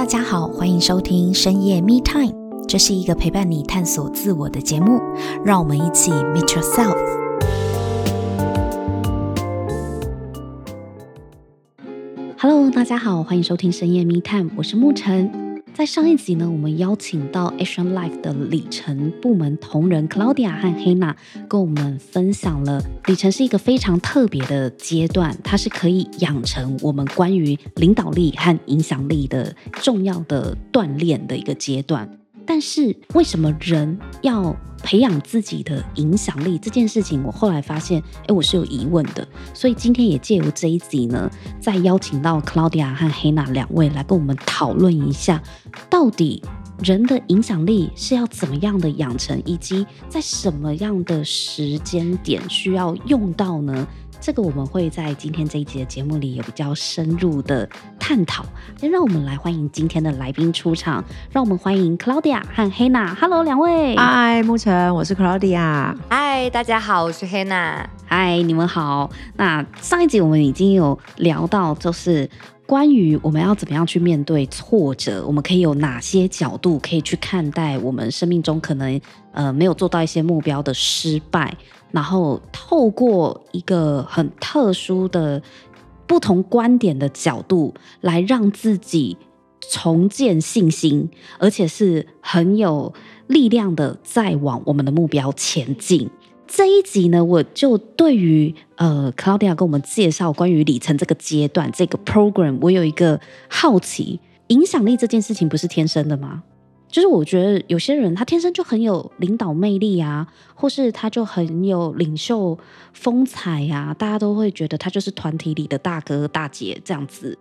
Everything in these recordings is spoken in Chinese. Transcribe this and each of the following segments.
大家好，欢迎收听深夜 Me Time，这是一个陪伴你探索自我的节目，让我们一起 Meet Yourself。Hello，大家好，欢迎收听深夜 Me Time，我是沐晨。在上一集呢，我们邀请到 Action Life 的里程部门同仁 Claudia 和 Hanna，跟我们分享了里程是一个非常特别的阶段，它是可以养成我们关于领导力和影响力的重要的锻炼的一个阶段。但是为什么人要培养自己的影响力这件事情，我后来发现，哎，我是有疑问的。所以今天也借由这一集呢，再邀请到 Claudia 和 Hanna 两位来跟我们讨论一下，到底人的影响力是要怎么样的养成，以及在什么样的时间点需要用到呢？这个我们会在今天这一集的节目里有比较深入的探讨。先让我们来欢迎今天的来宾出场，让我们欢迎 Claudia 和 Hannah。Hello，两位。Hi，沐晨，我是 Claudia。Hi，大家好，我是 Hannah。Hi，你们好。那上一集我们已经有聊到，就是关于我们要怎么样去面对挫折，我们可以有哪些角度可以去看待我们生命中可能呃没有做到一些目标的失败。然后透过一个很特殊的不同观点的角度，来让自己重建信心，而且是很有力量的再往我们的目标前进。这一集呢，我就对于呃，Claudia 跟我们介绍关于里程这个阶段这个 program，我有一个好奇：影响力这件事情不是天生的吗？就是我觉得有些人他天生就很有领导魅力啊，或是他就很有领袖风采啊，大家都会觉得他就是团体里的大哥大姐这样子。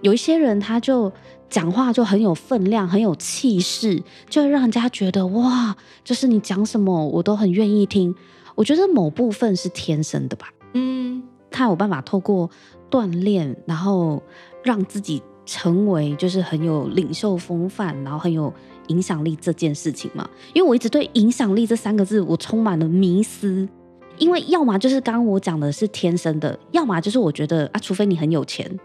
有一些人他就讲话就很有分量，很有气势，就会让人家觉得哇，就是你讲什么我都很愿意听。我觉得某部分是天生的吧，嗯，他有办法透过锻炼，然后让自己成为就是很有领袖风范，然后很有。影响力这件事情嘛，因为我一直对影响力这三个字我充满了迷思，因为要么就是刚刚我讲的是天生的，要么就是我觉得啊，除非你很有钱，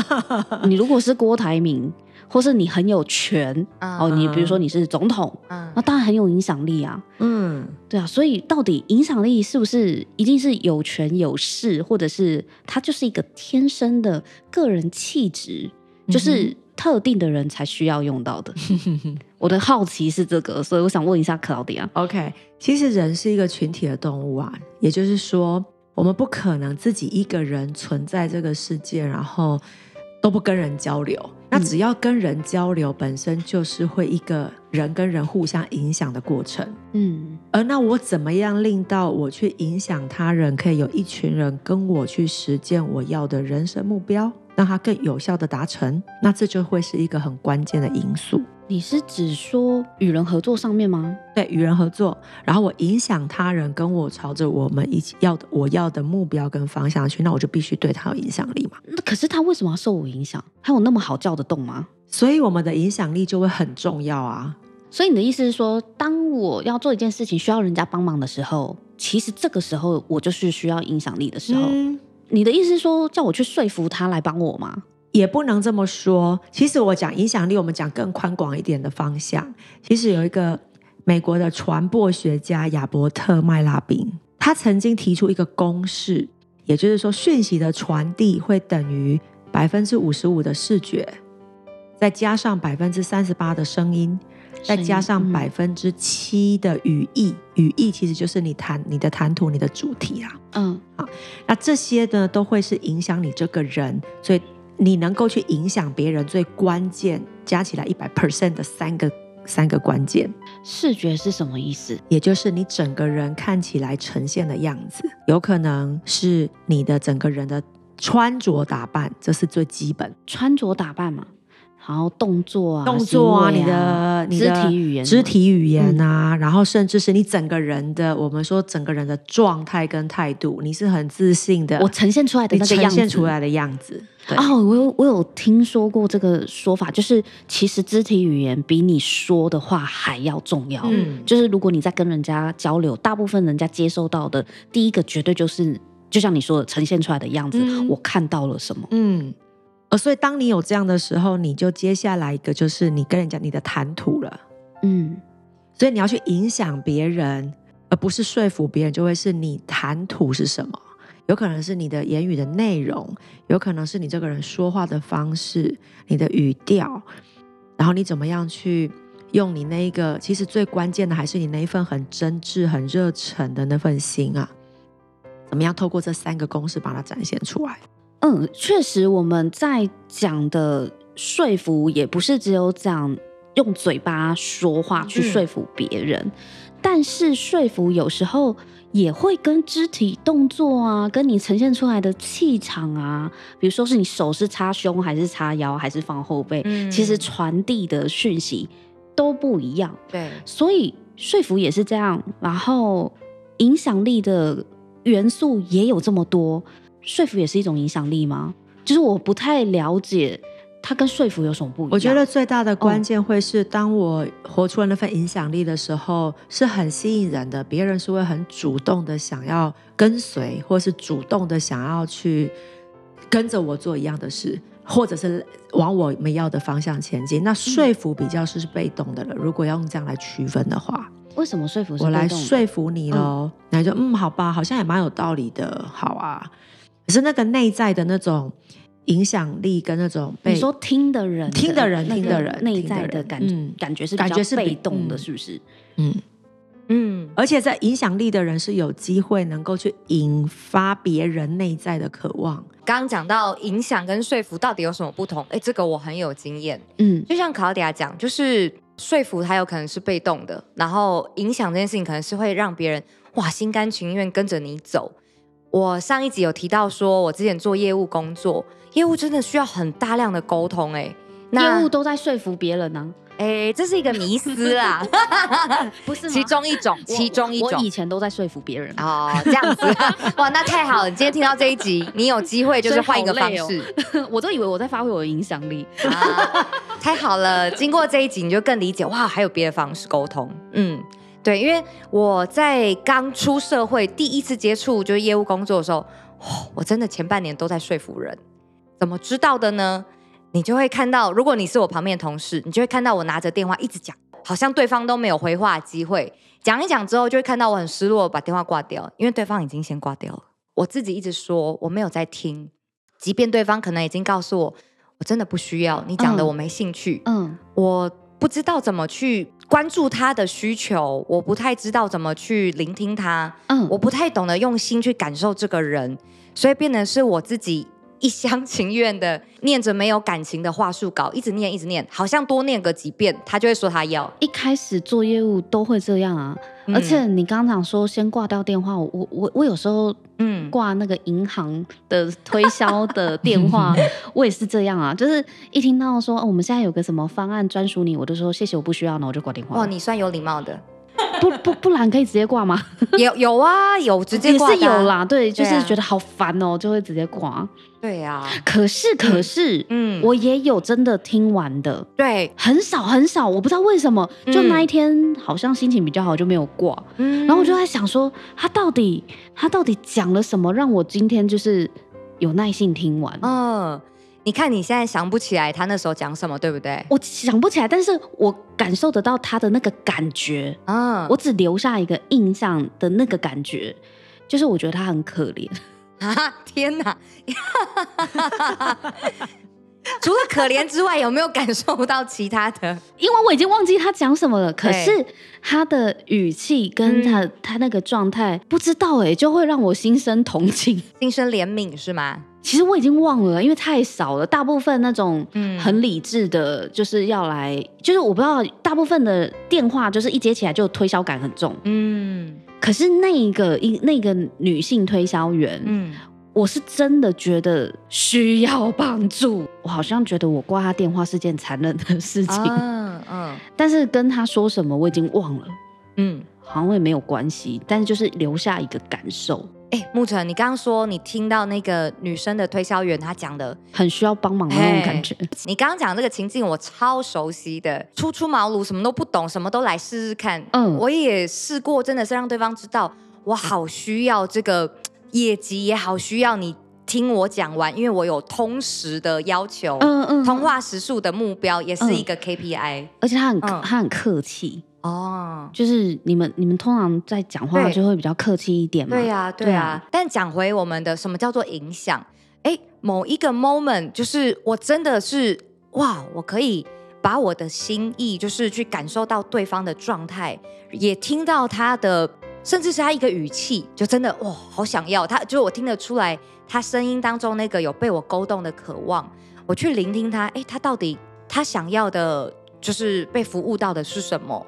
你如果是郭台铭，或是你很有权哦，你比如说你是总统，那当然很有影响力啊，嗯，对啊，所以到底影响力是不是一定是有权有势，或者是它就是一个天生的个人气质，就是。特定的人才需要用到的，我的好奇是这个，所以我想问一下 Claudia。OK，其实人是一个群体的动物啊，也就是说，我们不可能自己一个人存在这个世界，然后都不跟人交流。那只要跟人交流，本身就是会一个人跟人互相影响的过程。嗯，而那我怎么样令到我去影响他人，可以有一群人跟我去实践我要的人生目标？让它更有效的达成，那这就会是一个很关键的因素。你是指说与人合作上面吗？对，与人合作，然后我影响他人，跟我朝着我们一起要的我要的目标跟方向去，那我就必须对他有影响力嘛。那可是他为什么要受我影响？他有那么好叫得动吗？所以我们的影响力就会很重要啊。所以你的意思是说，当我要做一件事情需要人家帮忙的时候，其实这个时候我就是需要影响力的时候。嗯你的意思是说，叫我去说服他来帮我吗？也不能这么说。其实我讲影响力，我们讲更宽广一点的方向。其实有一个美国的传播学家亚伯特麦拉宾，他曾经提出一个公式，也就是说，讯息的传递会等于百分之五十五的视觉，再加上百分之三十八的声音。再加上百分之七的语义，嗯、语义其实就是你谈你的谈吐、你的主题啊。嗯，好，那这些呢都会是影响你这个人，所以你能够去影响别人最关键，加起来一百 percent 的三个三个关键。视觉是什么意思？也就是你整个人看起来呈现的样子，有可能是你的整个人的穿着打扮，这是最基本。穿着打扮嘛。然后动作啊，动作啊，啊你的你的肢体语言，肢体语言啊，嗯、然后甚至是你整个人的，我们说整个人的状态跟态度，你是很自信的，我呈现出来的那个样子，呈现出来的样子。哦，我有我有听说过这个说法，就是其实肢体语言比你说的话还要重要。嗯，就是如果你在跟人家交流，大部分人家接收到的第一个绝对就是，就像你说的，呈现出来的样子，嗯、我看到了什么。嗯。呃，所以当你有这样的时候，你就接下来一个就是你跟人家你的谈吐了，嗯，所以你要去影响别人，而不是说服别人，就会是你谈吐是什么？有可能是你的言语的内容，有可能是你这个人说话的方式，你的语调，然后你怎么样去用你那一个，其实最关键的还是你那一份很真挚、很热忱的那份心啊，怎么样透过这三个公式把它展现出来？嗯，确实我们在讲的说服，也不是只有讲用嘴巴说话去说服别人，嗯、但是说服有时候。也会跟肢体动作啊，跟你呈现出来的气场啊，比如说是你手是插胸还是插腰还是放后背，嗯、其实传递的讯息都不一样。对，所以说服也是这样，然后影响力的元素也有这么多，说服也是一种影响力吗？就是我不太了解。它跟说服有什么不一样？我觉得最大的关键会是，当我活出了那份影响力的时候，哦、是很吸引人的。别人是会很主动的想要跟随，或是主动的想要去跟着我做一样的事，或者是往我们要的方向前进。那说服比较是被动的了。如果要用这样来区分的话，为什么说服是？我来说服你喽，嗯、那就嗯，好吧，好像也蛮有道理的。好啊，可是那个内在的那种。影响力跟那种被你说听的人的，听的人，听的人，内在的感觉，嗯、感觉是感觉是被动的，是不是？嗯嗯，而且在影响力的人是有机会能够去引发别人内在的渴望。刚刚讲到影响跟说服到底有什么不同？哎，这个我很有经验。嗯，就像卡奥迪亚讲，就是说服他有可能是被动的，然后影响这件事情可能是会让别人哇心甘情愿跟着你走。我上一集有提到说，我之前做业务工作。业务真的需要很大量的沟通哎、业务都在说服别人呢、啊，哎、欸，这是一个迷思啊，不是？其中一种，其中一种，我以前都在说服别人哦，这样子，哇，那太好了！你今天听到这一集，你有机会就是换一个方式，哦、我都以为我在发挥我的影响力啊，太好了！经过这一集，你就更理解哇，还有别的方式沟通，嗯，对，因为我在刚出社会第一次接触就是业务工作的时候，我真的前半年都在说服人。怎么知道的呢？你就会看到，如果你是我旁边的同事，你就会看到我拿着电话一直讲，好像对方都没有回话的机会。讲一讲之后，就会看到我很失落，把电话挂掉，因为对方已经先挂掉了。我自己一直说我没有在听，即便对方可能已经告诉我，我真的不需要你讲的，我没兴趣。嗯，嗯，我不知道怎么去关注他的需求，我不太知道怎么去聆听他。嗯，我不太懂得用心去感受这个人，所以变得是我自己。一厢情愿的念着没有感情的话术稿，一直念一直念，好像多念个几遍，他就会说他要。一开始做业务都会这样啊，嗯、而且你刚刚讲说先挂掉电话，我我我有时候嗯挂那个银行的推销的电话，嗯、我也是这样啊，就是一听到说、哦、我们现在有个什么方案专属你，我就说谢谢，我不需要，那我就挂电话。哇，你算有礼貌的。不不不然可以直接挂吗？有有啊，有直接挂、啊、也是有啦，对，就是觉得好烦哦、喔，就会直接挂。对呀、啊，可是可是，嗯，我也有真的听完的，对，很少很少，我不知道为什么，就那一天好像心情比较好，就没有挂。嗯，然后我就在想说，他到底他到底讲了什么，让我今天就是有耐心听完？嗯。你看你现在想不起来他那时候讲什么，对不对？我想不起来，但是我感受得到他的那个感觉啊！我只留下一个印象的那个感觉，就是我觉得他很可怜啊！天哪！除了可怜之外，有没有感受到其他的？因为我已经忘记他讲什么了。可是他的语气跟他、嗯、他那个状态，不知道哎，就会让我心生同情、心生怜悯，是吗？其实我已经忘了，因为太少了。大部分那种很理智的，就是要来，嗯、就是我不知道，大部分的电话就是一接起来就推销感很重。嗯，可是那一个一那个女性推销员，嗯，我是真的觉得需要帮助。我好像觉得我挂她电话是件残忍的事情。嗯嗯，但是跟她说什么我已经忘了。嗯，好像也没有关系，但是就是留下一个感受。哎，牧尘，你刚刚说你听到那个女生的推销员她讲的很需要帮忙的那种感觉。你刚刚讲这个情境我超熟悉的，初出茅庐，什么都不懂，什么都来试试看。嗯，我也试过，真的是让对方知道我好需要这个业绩，也好需要你听我讲完，因为我有通时的要求，嗯嗯，通话时数的目标也是一个 KPI，而且他很、嗯、他很客气哦，就是你们你们通常在讲话就会比较客气一点嘛，对呀、啊、对呀、啊啊。但讲回我们的什么叫做影响？哎，某一个 moment 就是我真的是哇，我可以把我的心意，就是去感受到对方的状态，也听到他的。甚至是他一个语气，就真的哇，好想要他，就我听得出来，他声音当中那个有被我勾动的渴望，我去聆听他，哎，他到底他想要的，就是被服务到的是什么？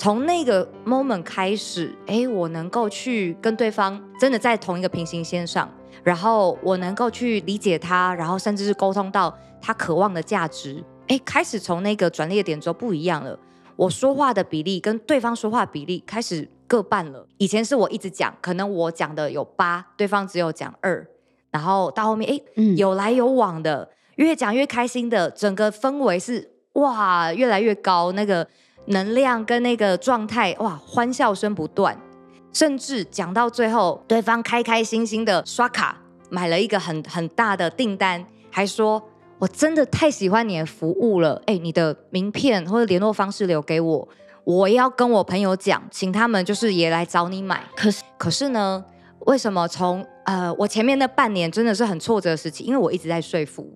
从那个 moment 开始，哎，我能够去跟对方真的在同一个平行线上，然后我能够去理解他，然后甚至是沟通到他渴望的价值，哎，开始从那个转捩点之后不一样了，我说话的比例跟对方说话比例开始。各半了。以前是我一直讲，可能我讲的有八，对方只有讲二，然后到后面，哎、嗯，有来有往的，越讲越开心的，整个氛围是哇，越来越高，那个能量跟那个状态，哇，欢笑声不断，甚至讲到最后，对方开开心心的刷卡买了一个很很大的订单，还说我真的太喜欢你的服务了，哎，你的名片或者联络方式留给我。我要跟我朋友讲，请他们就是也来找你买。可是，可是呢，为什么从呃我前面那半年真的是很挫折的时期？因为我一直在说服，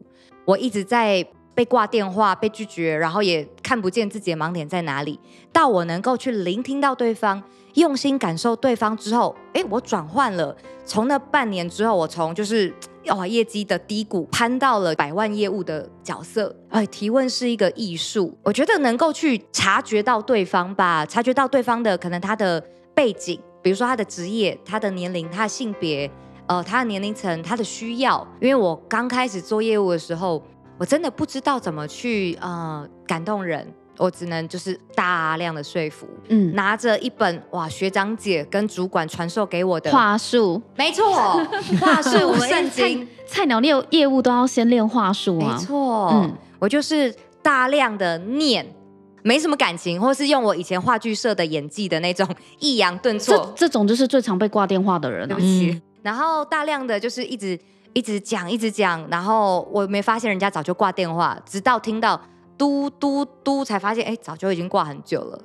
我一直在被挂电话、被拒绝，然后也看不见自己的盲点在哪里。到我能够去聆听到对方，用心感受对方之后，哎，我转换了。从那半年之后，我从就是。哇，业绩的低谷攀到了百万业务的角色。哎，提问是一个艺术，我觉得能够去察觉到对方吧，察觉到对方的可能他的背景，比如说他的职业、他的年龄、他的性别，呃，他的年龄层、他的需要。因为我刚开始做业务的时候，我真的不知道怎么去呃感动人。我只能就是大量的说服，嗯，拿着一本哇学长姐跟主管传授给我的话术，没错，话术圣经，菜鸟业业务都要先练话术啊，没错，嗯，我就是大量的念，没什么感情，或是用我以前话剧社的演技的那种 抑扬顿挫，这这种就是最常被挂电话的人啊，对不起，嗯，然后大量的就是一直一直讲一直讲，然后我没发现人家早就挂电话，直到听到。嘟嘟嘟，才发现，哎，早就已经挂很久了。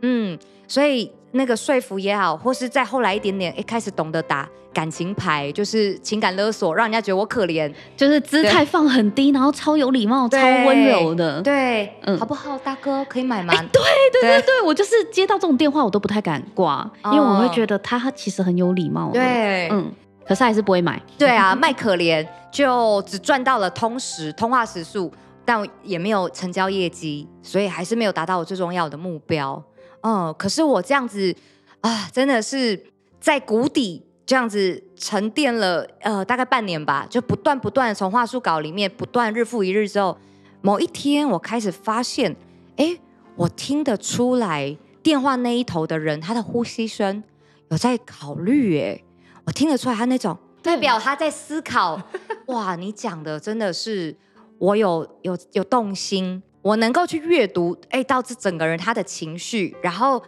嗯，所以那个说服也好，或是再后来一点点，哎，开始懂得打感情牌，就是情感勒索，让人家觉得我可怜，就是姿态放很低，然后超有礼貌、超温柔的。对，嗯，好不好，大哥，可以买吗？对对对对，对，我就是接到这种电话，我都不太敢挂，因为我会觉得他其实很有礼貌。对，嗯，可是还是不会买。对啊，卖可怜就只赚到了通时通话时数。但也没有成交业绩，所以还是没有达到我最重要的目标。嗯，可是我这样子啊，真的是在谷底这样子沉淀了呃大概半年吧，就不断不断从话术稿里面不断日复一日之后，某一天我开始发现，哎，我听得出来电话那一头的人他的呼吸声有在考虑，哎，我听得出来他那种代表他在思考。哇，你讲的真的是。我有有有动心，我能够去阅读，哎，到这整个人他的情绪，然后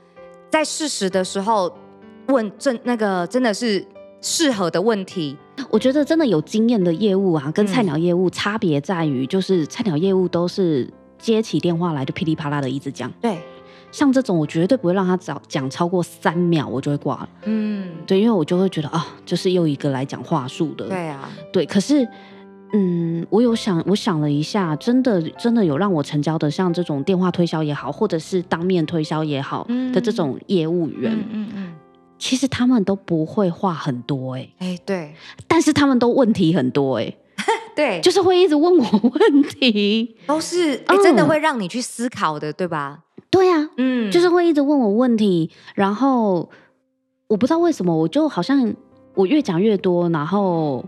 在适时的时候问正那个真的是适合的问题。我觉得真的有经验的业务啊，跟菜鸟业务差别在于，嗯、就是菜鸟业务都是接起电话来就噼里啪啦的一直讲，对，像这种我绝对不会让他早讲超过三秒，我就会挂了。嗯，对，因为我就会觉得啊，就是又一个来讲话术的。对啊，对，可是。嗯，我有想，我想了一下，真的真的有让我成交的，像这种电话推销也好，或者是当面推销也好的这种业务员，嗯嗯，嗯，其实他们都不会话很多、欸，哎，哎，对，但是他们都问题很多、欸，哎，对，就是会一直问我问题，都是真的会让你去思考的，对吧？对呀、啊，嗯，就是会一直问我问题，然后我不知道为什么，我就好像我越讲越多，然后。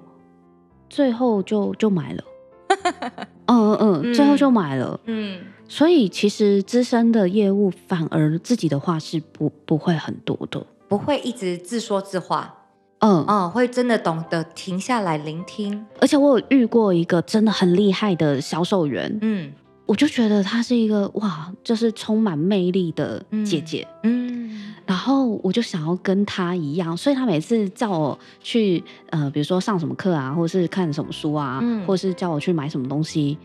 最后就就买了，嗯嗯嗯，最后就买了，嗯，所以其实资深的业务反而自己的话是不不会很多的，不会一直自说自话，嗯。嗯，会真的懂得停下来聆听，而且我有遇过一个真的很厉害的销售员，嗯，我就觉得她是一个哇，就是充满魅力的姐姐。嗯，嗯，然后我就想要跟她一样，所以她每次叫我去呃，比如说上什么课啊，或者是看什么书啊，嗯、或者是叫我去买什么东西。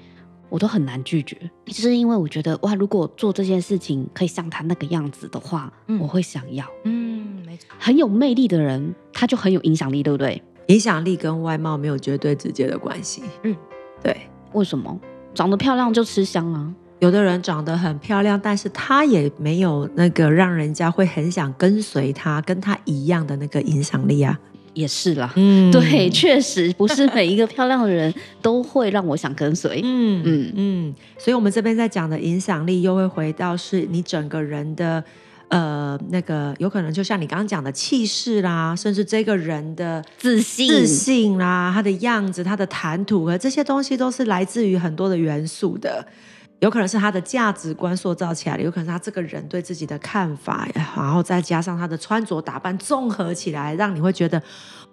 我都很难拒绝，就是因为我觉得哇，如果做这件事情可以像他那个样子的话，嗯、我会想要。嗯，很有魅力的人，他就很有影响力，对不对？影响力跟外貌没有绝对直接的关系。嗯，对。为什么？长得漂亮就吃香啊？有的人长得很漂亮，但是他也没有那个让人家会很想跟随他、跟他一样的那个影响力啊。也是啦，嗯，对，确实不是每一个漂亮的人都会让我想跟随，嗯嗯嗯，所以我们这边在讲的影响力，又会回到是你整个人的，呃，那个有可能就像你刚刚讲的气势啦，甚至这个人的自信、自信啦，他的样子、他的谈吐和这些东西，都是来自于很多的元素的。有可能是他的价值观塑造起来的，有可能是他这个人对自己的看法，然后再加上他的穿着打扮综合起来，让你会觉得，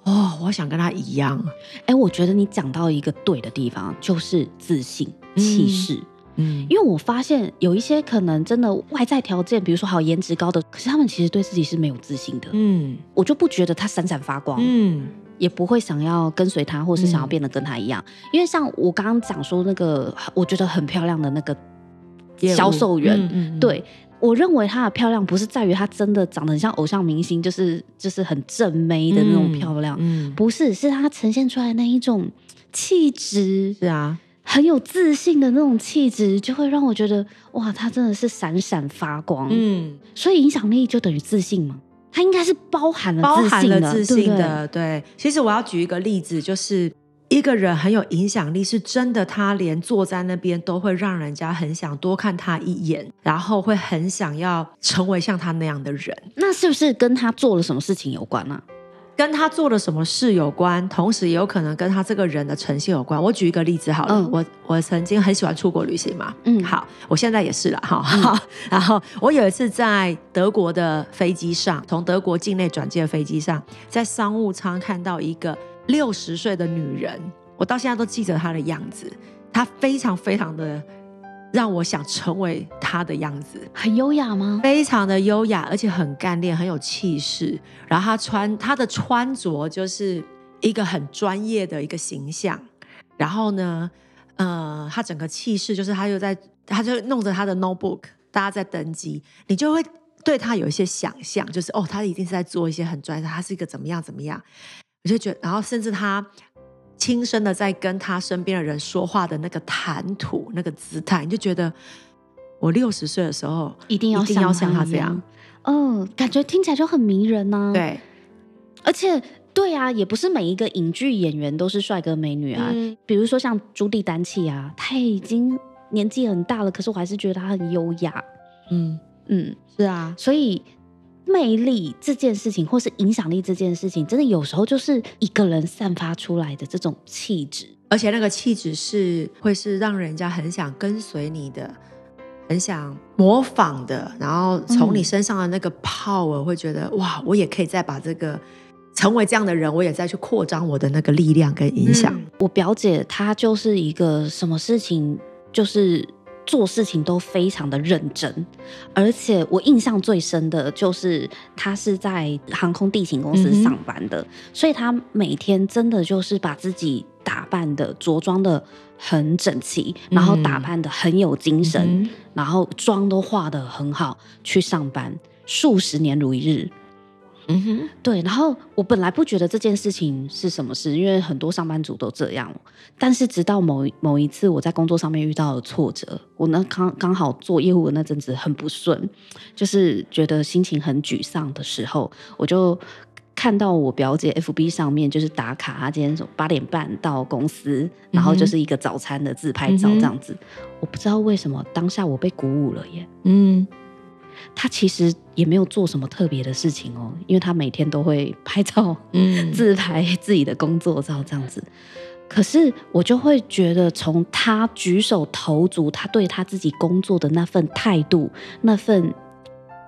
哦，我想跟他一样。哎，我觉得你讲到一个对的地方，就是自信、气势。嗯，因为我发现有一些可能真的外在条件，比如说好颜值高的，可是他们其实对自己是没有自信的。嗯，我就不觉得他闪闪发光。嗯。也不会想要跟随他，或是想要变得跟他一样，嗯、因为像我刚刚讲说那个，我觉得很漂亮的那个销售员，嗯对，我认为她的漂亮不是在于她真的长得很像偶像明星，就是就是很正妹的那种漂亮，不是，是她呈现出来那一种气质，是啊，很有自信的那种气质，就会让我觉得哇，他真的是闪闪发光，嗯，所以影响力就等于自信嘛。它应该是包含了自信的，自信的，对，对。其实我要举一个例子，就是一个人很有影响力，是真的，他连坐在那边都会让人家很想多看他一眼，然后会很想要成为像他那样的人。那是不是跟他做了什么事情有关呢、啊？跟他做了什么事有关，同时也有可能跟他这个人的诚信有关。我举一个例子好了，嗯、我我曾经很喜欢出国旅行嘛，嗯，好，我现在也是了哈。好，嗯、然后我有一次在德国的飞机上，从德国境内转机的飞机上，在商务舱看到一个六十岁的女人，我到现在都记着她的样子，她非常非常的。让我想成为他的样子，很优雅吗？非常的优雅，而且很干练，很有气势。然后他穿他的穿着就是一个很专业的一个形象。然后呢，呃，他整个气势就是他又在，他就弄着他的 notebook，大家在登机，你就会对他有一些想象，就是哦，他一定是在做一些很专业的，他是一个怎么样怎么样。我就觉得，然后甚至他。轻声的在跟他身边的人说话的那个谈吐、那个姿态，你就觉得我六十岁的时候一定要一定要像他这样，嗯，感觉听起来就很迷人呢、啊。对，而且对啊，也不是每一个影剧演员都是帅哥美女啊。嗯、比如说像朱棣丹契啊，他已经年纪很大了，可是我还是觉得他很优雅。嗯嗯，是啊，所以。魅力这件事情，或是影响力这件事情，真的有时候就是一个人散发出来的这种气质，而且那个气质是会是让人家很想跟随你的，很想模仿的，然后从你身上的那个 power 会觉得、嗯、哇，我也可以再把这个成为这样的人，我也再去扩张我的那个力量跟影响。嗯、我表姐她就是一个什么事情就是。做事情都非常的认真，而且我印象最深的就是他是在航空地勤公司上班的，嗯、所以他每天真的就是把自己打扮的着装的很整齐，然后打扮的很有精神，嗯、然后妆都化的很好去上班，数十年如一日。嗯哼，对。然后我本来不觉得这件事情是什么事，因为很多上班族都这样。但是直到某某一次我在工作上面遇到了挫折，我那刚刚好做业务的那阵子很不顺，就是觉得心情很沮丧的时候，我就看到我表姐 FB 上面就是打卡，她今天八点半到公司，然后就是一个早餐的自拍照这样子。嗯，我不知道为什么当下我被鼓舞了耶。嗯。他其实也没有做什么特别的事情哦，因为他每天都会拍照，嗯，自拍自己的工作照这样子。可是我就会觉得，从他举手投足，他对他自己工作的那份态度，那份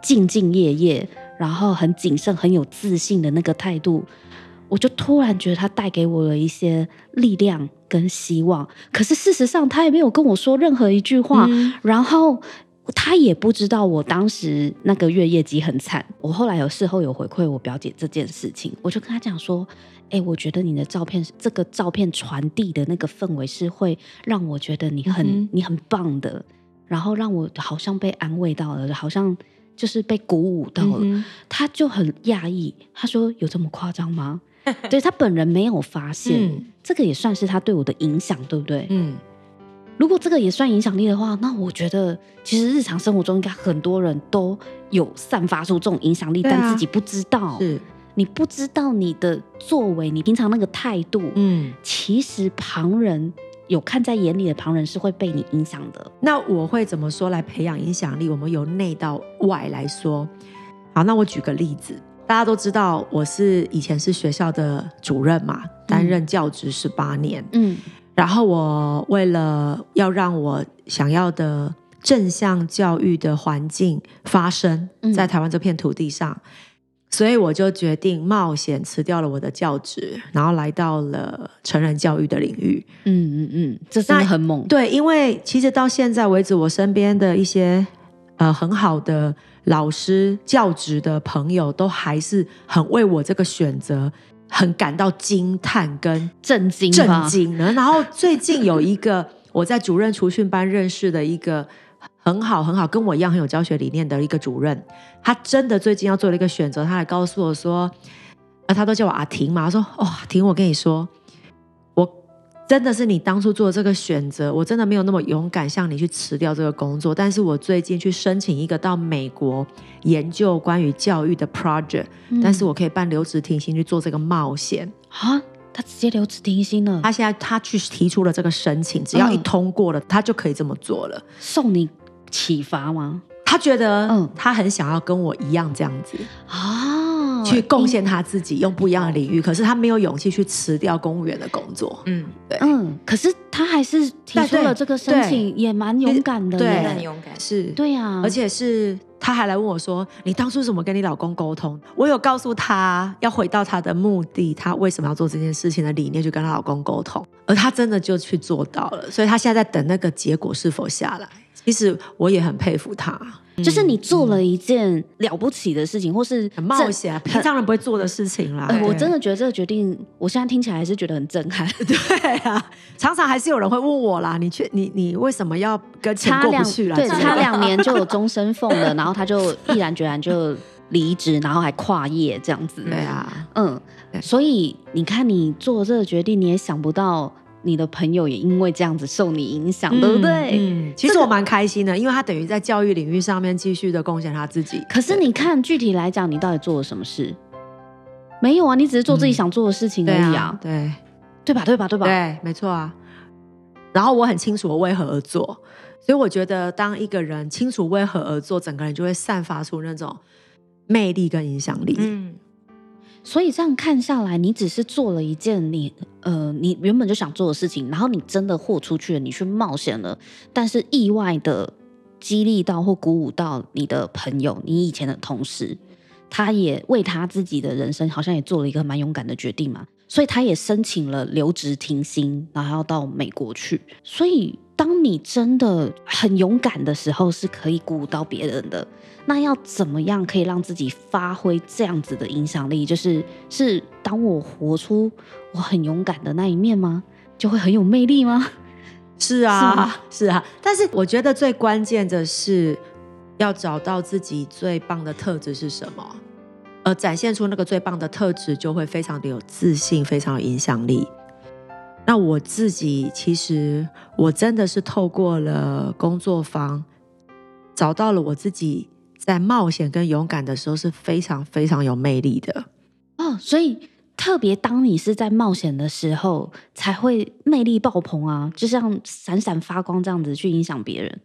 兢兢业业，然后很谨慎、很有自信的那个态度，我就突然觉得他带给我了一些力量跟希望。可是事实上，他也没有跟我说任何一句话，嗯、然后他也不知道我当时那个月业绩很惨。我后来有事后有回馈我表姐这件事情，我就跟他讲说：“哎，我觉得你的照片，这个照片传递的那个氛围是会让我觉得你很、嗯、你很棒的，然后让我好像被安慰到了，好像。”就是被鼓舞到了，嗯、他就很讶异，他说：“有这么夸张吗？” 对，他本人没有发现，嗯、这个也算是他对我的影响，对不对？嗯，如果这个也算影响力的话，那我觉得其实日常生活中应该很多人都有散发出这种影响力，啊、但自己不知道。是，你不知道你的作为，你平常那个态度，嗯，其实旁人。有看在眼里的旁人是会被你影响的。那我会怎么说来培养影响力？我们由内到外来说。好，那我举个例子，大家都知道我是以前是学校的主任嘛，担任教职十八年。嗯，然后我为了要让我想要的正向教育的环境发生在台湾这片土地上。嗯所以我就决定冒险辞掉了我的教职，然后来到了成人教育的领域。嗯嗯嗯，这真的很猛。对，因为其实到现在为止，我身边的一些呃很好的老师、教职的朋友，都还是很为我这个选择很感到惊叹跟震惊。震惊。然后最近有一个我在主任除训班认识的一个。很好，很好，跟我一样很有教学理念的一个主任，他真的最近要做了一个选择，他还告诉我说，啊，他都叫我阿婷嘛，他说，哦，婷，我跟你说，真的是你当初做的这个选择，我真的没有那么勇敢，向你去辞掉这个工作，但是我最近去申请一个到美国研究关于教育的 project，嗯，但是我可以办留职停薪去做这个冒险啊。他直接留职停薪了。他现在他去提出了这个申请，只要一通过了，嗯、他就可以这么做了。受你启发吗？他觉得，嗯，他很想要跟我一样这样子啊，去贡献他自己，用不一样的领域。可是他没有勇气去辞掉公务员的工作。嗯，对，嗯，可是他还是提出了这个申请，也蛮勇敢的，对，很勇敢，是，对呀，而且是。他还来问我说：“你当初怎么跟你老公沟通？”我有告诉他要回到他的目的，他为什么要做这件事情的理念，去跟他老公沟通，而他真的就去做到了。所以他现在在等那个结果是否下来。其实我也很佩服他。就是你做了一件了不起的事情，或是很冒险、平常人不会做的事情啦。我真的觉得这个决定，我现在听起来还是觉得很震撼。对啊，常常还是有人会问我啦，你去你你为什么要跟钱过不去啦？对，差两年就有终身俸了，然后他就毅然决然就离职，然后还跨业这样子。对啊，嗯，所以你看你做这个决定，你也想不到。你的朋友也因为这样子受你影响，嗯、对不对？嗯，其实我蛮开心的，因为他等于在教育领域上面继续的贡献他自己。可是你看，具体来讲，你到底做了什么事？没有啊，你只是做自己想做的事情而已啊。嗯、对啊，对，对吧？对吧？对吧？对，没错啊。然后我很清楚我为何而做，所以我觉得当一个人清楚为何而做，整个人就会散发出那种魅力跟影响力。嗯。所以这样看下来，你只是做了一件你呃你原本就想做的事情，然后你真的豁出去了，你去冒险了，但是意外的激励到或鼓舞到你的朋友，你以前的同事，他也为他自己的人生好像也做了一个蛮勇敢的决定嘛，所以他也申请了留职停薪，然后要到美国去。所以当你真的很勇敢的时候，是可以鼓舞到别人的。那要怎么样可以让自己发挥这样子的影响力？就是是当我活出我很勇敢的那一面吗？就会很有魅力吗？是啊，是？是啊。但是我觉得最关键的是要找到自己最棒的特质是什么，而展现出那个最棒的特质，就会非常的有自信，非常有影响力。那我自己其实我真的是透过了工作坊，找到了我自己。在冒险跟勇敢的时候是非常非常有魅力的哦，所以特别当你是在冒险的时候，才会魅力爆棚啊，就像闪闪发光这样子去影响别人。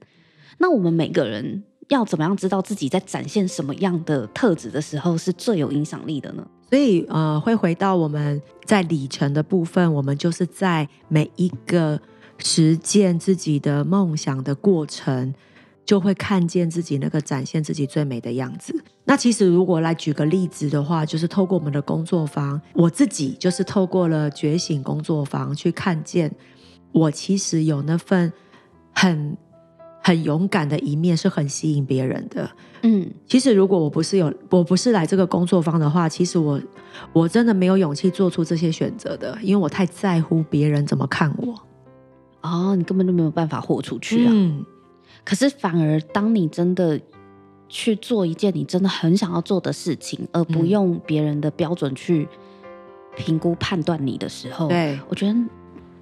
那我们每个人要怎么样知道自己在展现什么样的特质的时候是最有影响力的呢？所以呃，会回到我们在里程的部分，我们就是在每一个实践自己的梦想的过程。就会看见自己那个展现自己最美的样子。那其实如果来举个例子的话，就是透过我们的工作坊，我自己就是透过了觉醒工作坊去看见我其实有那份很很勇敢的一面，是很吸引别人的。嗯，其实如果我不是有我不是来这个工作坊的话，其实我我真的没有勇气做出这些选择的，因为我太在乎别人怎么看我。哦，你根本就没有办法豁出去啊。嗯，可是反而当你真的去做一件你真的很想要做的事情，而不用别人的标准去评估判断你的时候，对，我觉得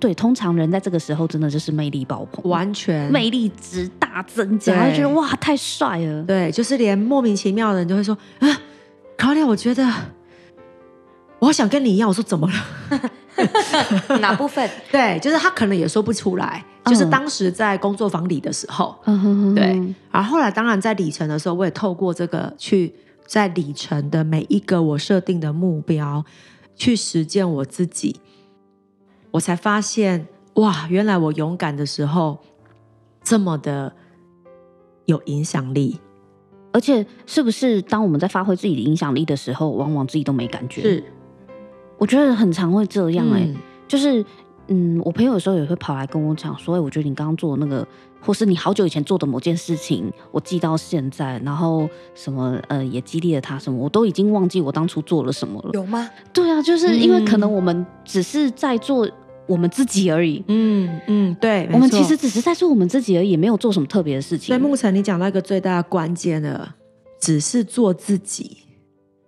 对，通常人在这个时候真的就是魅力爆棚，完全魅力值大增加，对就觉得哇太帅了。对，就是连莫名其妙的人就会说啊，卡莉，我觉得我好想跟你一样。我说怎么了？哪部分？对，就是他可能也说不出来。嗯、就是当时在工作坊里的时候，嗯、对。然后后来当然在里程的时候，我也透过这个去在里程的每一个我设定的目标去实践我自己，我才发现哇，原来我勇敢的时候这么的有影响力。而且是不是当我们在发挥自己的影响力的时候，往往自己都没感觉？是。我觉得很常会这样哎、欸嗯，就是嗯，我朋友有时候也会跑来跟我讲说，我觉得你刚刚做的那个，或是你好久以前做的某件事情，我记到现在，然后什么呃，也激励了他什么，我都已经忘记我当初做了什么了。有吗？对啊，就是因为可能我们只是在做我们自己而已。嗯嗯，对，我们其实只是在做我们自己而已，也没有做什么特别的事情。所以牧晨，你讲到一个最大的关键了，只是做自己。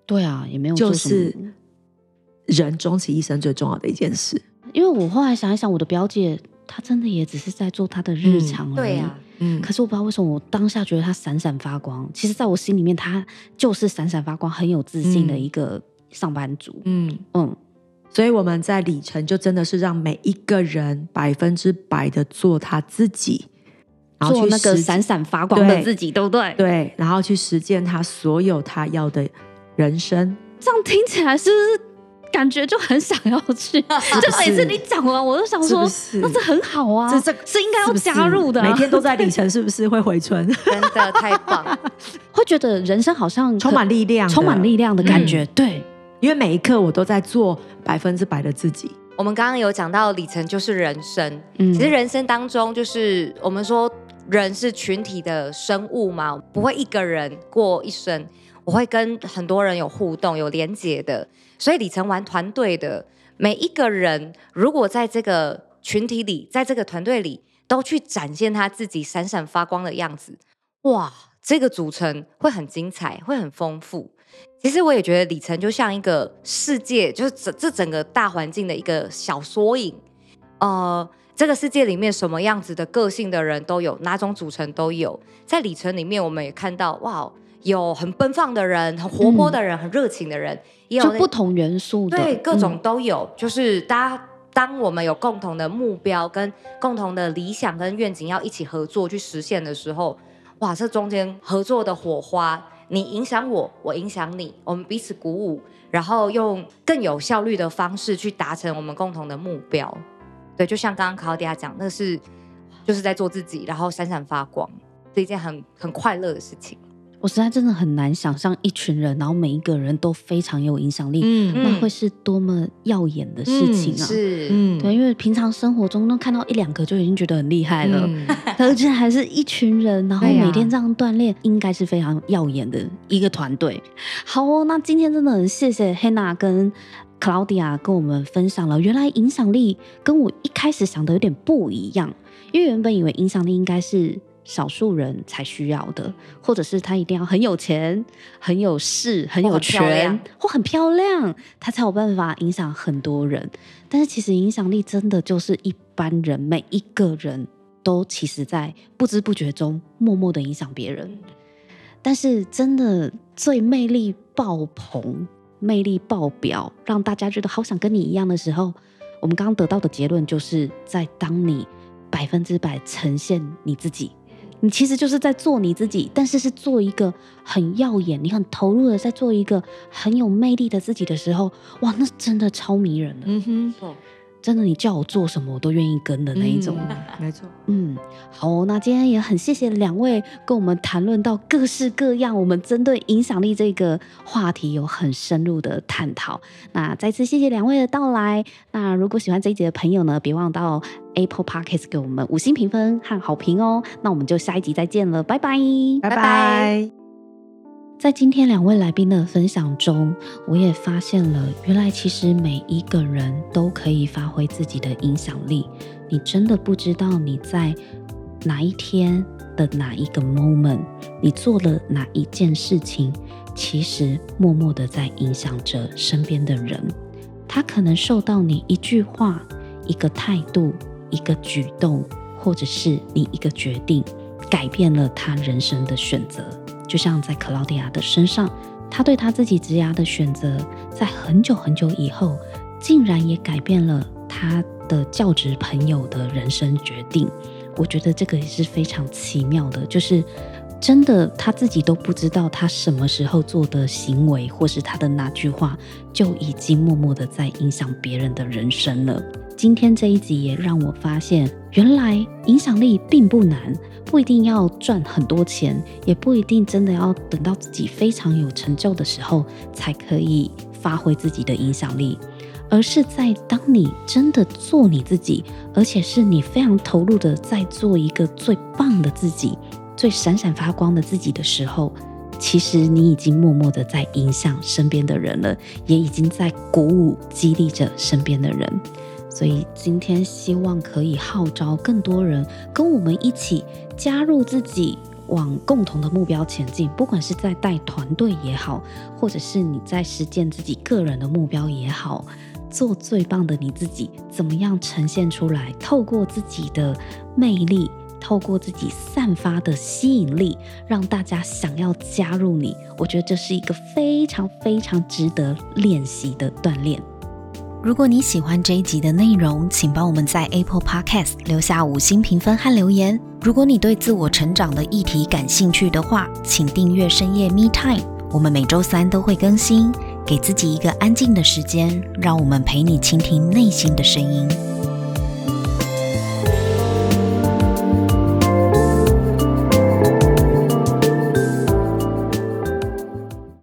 对啊，也没有做什么。就是人终其一生最重要的一件事，因为我后来想一想，我的表姐她真的也只是在做她的日常而已。嗯、对呀、啊，嗯。可是我不知道为什么，我当下觉得她闪闪发光。其实，在我心里面，她就是闪闪发光、很有自信的一个上班族。嗯嗯。所以我们在里程就真的是让每一个人百分之百的做他自己，然后去做那个闪闪发光的自己，对，不对？对，然后去实践他所有他要的人生。这样听起来是不是？感觉就很想要去，就每次你讲完，我都想说，是是那这很好啊，这这是应该要加入的、啊。每天都在里程，是不是会回春？真的太棒，会觉得人生好像充满力量，充满力量的感觉、嗯。对，因为每一刻我都在做百分之百的自己。我们刚刚有讲到里程就是人生，嗯，其实人生当中就是我们说人是群体的生物嘛，不会一个人过一生，我会跟很多人有互动、有连结的。所以里程玩团队的每一个人，如果在这个群体里，在这个团队里，都去展现他自己闪闪发光的样子，哇，这个组成会很精彩，会很丰富。其实我也觉得里程就像一个世界，就是这这整个大环境的一个小缩影。呃，这个世界里面什么样子的个性的人都有，哪种组成都有。在里程里面，我们也看到，哇。有很奔放的人，很活泼的人，嗯、很热情的人，也有就不同元素的，对，各种都有。嗯、就是大家，当我们有共同的目标、跟共同的理想跟愿景要一起合作去实现的时候，哇，这中间合作的火花，你影响我，我影响你，我们彼此鼓舞，然后用更有效率的方式去达成我们共同的目标。对，就像刚刚卡奥迪亚讲，那是就是在做自己，然后闪闪发光，是一件很很快乐的事情。我实在真的很难想象一群人，然后每一个人都非常有影响力，嗯，那会是多么耀眼的事情啊！嗯、是，嗯，对，因为平常生活中都看到一两个就已经觉得很厉害了，嗯、而且还是一群人，然后每天这样锻炼，应该是非常耀眼的一个团队。好哦，那今天真的很谢谢 Hannah 跟 Claudia 跟我们分享了，原来影响力跟我一开始想的有点不一样，因为原本以为影响力应该是。少数人才需要的，或者是他一定要很有钱、很有势、很有权，或很漂亮，他才有办法影响很多人。但是其实影响力真的就是一般人，每一个人都其实在不知不觉中默默的影响别人。但是真的最魅力爆棚、魅力爆表，让大家觉得好想跟你一样的时候，我们刚刚得到的结论就是在当你百分之百呈现你自己。你其实就是在做你自己，但是是做一个很耀眼、你很投入的在做一个很有魅力的自己的时候，哇，那真的超迷人的。嗯哼，真的，你叫我做什么，我都愿意跟的那一种。嗯、没错，嗯，好，那今天也很谢谢两位跟我们谈论到各式各样，我们针对影响力这个话题有很深入的探讨。那再次谢谢两位的到来。那如果喜欢这一集的朋友呢，别忘到 Apple Podcast 给我们五星评分和好评哦。那我们就下一集再见了，拜拜，拜拜。在今天两位来宾的分享中，我也发现了，原来其实每一个人都可以发挥自己的影响力。你真的不知道你在哪一天的哪一个 moment，你做了哪一件事情，其实默默的在影响着身边的人。他可能受到你一句话、一个态度、一个举动，或者是你一个决定，改变了他人生的选择。就像在克劳迪娅的身上，他对他自己职涯的选择，在很久很久以后，竟然也改变了他的教职朋友的人生决定。我觉得这个也是非常奇妙的，就是真的他自己都不知道他什么时候做的行为，或是他的那句话，就已经默默的在影响别人的人生了。今天这一集也让我发现，原来影响力并不难。不一定要赚很多钱，也不一定真的要等到自己非常有成就的时候才可以发挥自己的影响力，而是在当你真的做你自己，而且是你非常投入的在做一个最棒的自己、最闪闪发光的自己的时候，其实你已经默默的在影响身边的人了，也已经在鼓舞、激励着身边的人。所以今天希望可以号召更多人跟我们一起加入自己，往共同的目标前进。不管是在带团队也好，或者是你在实践自己个人的目标也好，做最棒的你自己，怎么样呈现出来？透过自己的魅力，透过自己散发的吸引力，让大家想要加入你。我觉得这是一个非常非常值得练习的锻炼。如果你喜欢这一集的内容，请帮我们在 Apple Podcast 留下五星评分和留言。如果你对自我成长的议题感兴趣的话，请订阅深夜 Me Time，我们每周三都会更新。给自己一个安静的时间，让我们陪你倾听内心的声音。